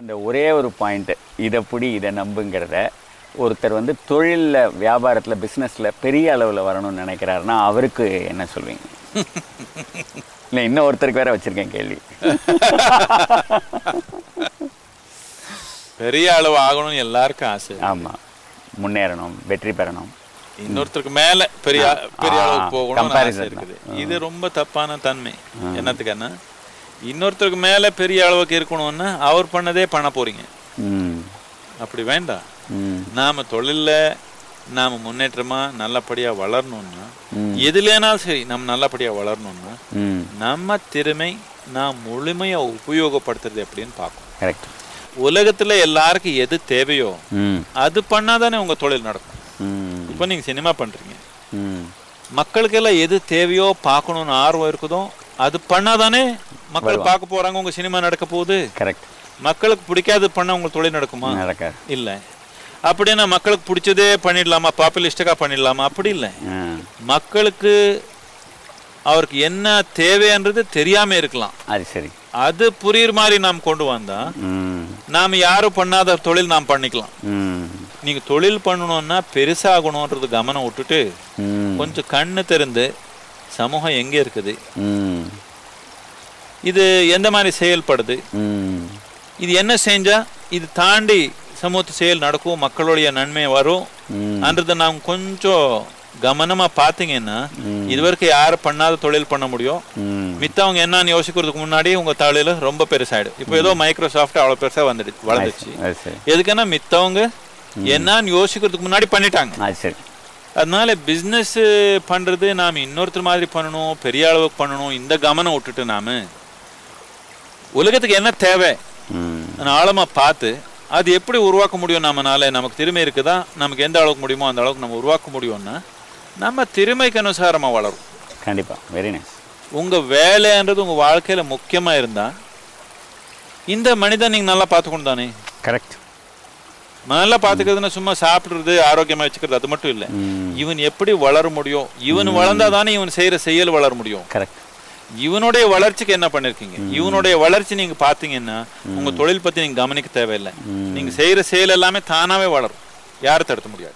இந்த ஒரே ஒரு பாயிண்ட்டு இதை பிடி இதை நம்புங்கிறத ஒருத்தர் வந்து தொழிலில் வியாபாரத்தில் பிஸ்னஸில் பெரிய அளவில் வரணும்னு நினைக்கிறாருன்னா அவருக்கு என்ன சொல்வீங்க? இல்லை இன்னும் ஒருத்தருக்கு வேற வச்சுருக்கேன் கேள்வி. பெரிய அளவு ஆகணும்னு எல்லாருக்கும் ஆசை ஆமாம் முன்னேறணும் வெற்றி பெறணும். இன்னொருத்தருக்கு மேல பெரிய பெரிய அளவுக்கு இருக்குது. இது ரொம்ப தப்பான தன்மை. என்னத்துக்குன்னா இன்னொருத்தருக்கு மேல பெரிய அளவுக்கு இருக்கணும்னா அவர் பண்ணதே பண்ண போறீங்க. அப்படி வேண்டாம் நாம தொழில்ல நாம முன்னேற்றமா நல்லபடியா வளரணும்னா. எதுலேனாலும் சரி நம்ம நல்லபடியா வளரணும்னா நம்ம திறமை நாம் முழுமையா உபயோகப்படுத்துறது எப்படின்னு பார்க்கணும். கரெக்ட். உலகத்துல எல்லாருக்கும் எது தேவையோ அது பண்ணாதானே உங்க தொழில் நடக்கும். இப்போ நீங்க சினிமா பண்றீங்க. மக்களுக்கெல்லாம் எது தேவையோ பார்க்கணும்னு ஆர்வம் இருக்குதோ அது பண்ணாதானே மக்கள் பார்க்க போறாங்க உங்க சினிமா நடக்க போகுது. கரெக்ட் மக்களுக்கு பிடிக்காது பண்ண உங்க தொழில் நடக்குமா? நடக்காது. இல்ல. அப்படின்னா மக்களுக்கு பிடிச்சதே பண்ணிடலாமா? பாப்புலிஸ்டிக்கா பண்ணிடலாமா? அப்படி இல்லை. மக்களுக்கு அவருக்கு என்ன தேவைன்றது தெரியாம இருக்கலாம். அது சரி. அது புரியுற மாதிரி நாம் கொண்டு வந்தா நாம் யாரும் பண்ணாத தொழில் நாம் பண்ணிக்கலாம். நீங்க தொழில் பண்ணணும்னா பெருசாகணுன்றது கவனம் விட்டுட்டு கொஞ்சம் கண்ணு திறந்து சமூகம் எங்க இருக்குது? இது எந்த மாதிரி செயல்படுது? இது என்ன செஞ்சா இது தாண்டி சமூகத்து செயல் நடக்கும் மக்களுடைய நன்மை வரும். ம். அன்றதை நாம் கொஞ்சம் கவனமா பார்த்தீங்கன்னா இதுவரைக்கும் யாரும் பண்ணாத தொழில் பண்ண முடியும். மித்தவங்க என்னன்னு யோசிக்கிறதுக்கு முன்னாடி உங்க தொழில் ரொம்ப பெருசாயிடும். இப்போ ஏதோ மைக்ரோசாஃப்ட் அவ்வளவு பெருசா வந்துடுச்சு வளர்ந்துச்சு. எதுக்குன்னா மித்தவங்க என்னன்னு யோசிக்கிறதுக்கு முன்னாடி பண்ணிட்டாங்க. அதனால பிஸ்னஸ் பண்றது நாம் இன்னொருத்தர் மாதிரி பண்ணணும் பெரிய அளவுக்கு பண்ணணும் இந்த கவனம் விட்டுட்டு நாம உலகத்துக்கு என்ன தேவை? ம். நான் ஆழமா பார்த்து அது எப்படி உருவாக்க முடியும் நம்மனால? நமக்கு திறமை இருக்குதா? நமக்கு எந்த அளவுக்கு முடியுமோ அந்த அளவுக்கு நம்ம உருவாக்க முடியும்னா நம்ம திறமைக்கு அனுசாரமா வளரும். கண்டிப்பாக வெரி நைஸ் உங்க வேலைன்றது உங்க வாழ்க்கையில முக்கியமா இருந்தா இந்த மனிதன் நீங்க நல்லா பார்த்துக்கணும் தானே? கரெக்ட் நல்லா பார்த்துக்கிறதுனா சும்மா சாப்பிடுறது ஆரோக்கியமா வச்சுக்கிறது அது மட்டும் இல்லை. இவன் எப்படி வளர முடியும்? இவன் வளர்ந்தாதானே இவன் செய்யற செயல் வளர முடியும். கரெக்ட் இவனுடைய வளர்ச்சிக்கு என்ன பண்ணிருக்கீங்க? இவனுடைய வளர்ச்சி நீங்க பாத்தீங்கன்னா உங்க தொழில் பத்தி நீங்க கவனிக்க தேவையில்லை. நீங்க செய்யற செயல் எல்லாமே தானாவே வளரும். யாரும் தடுக்க முடியாது.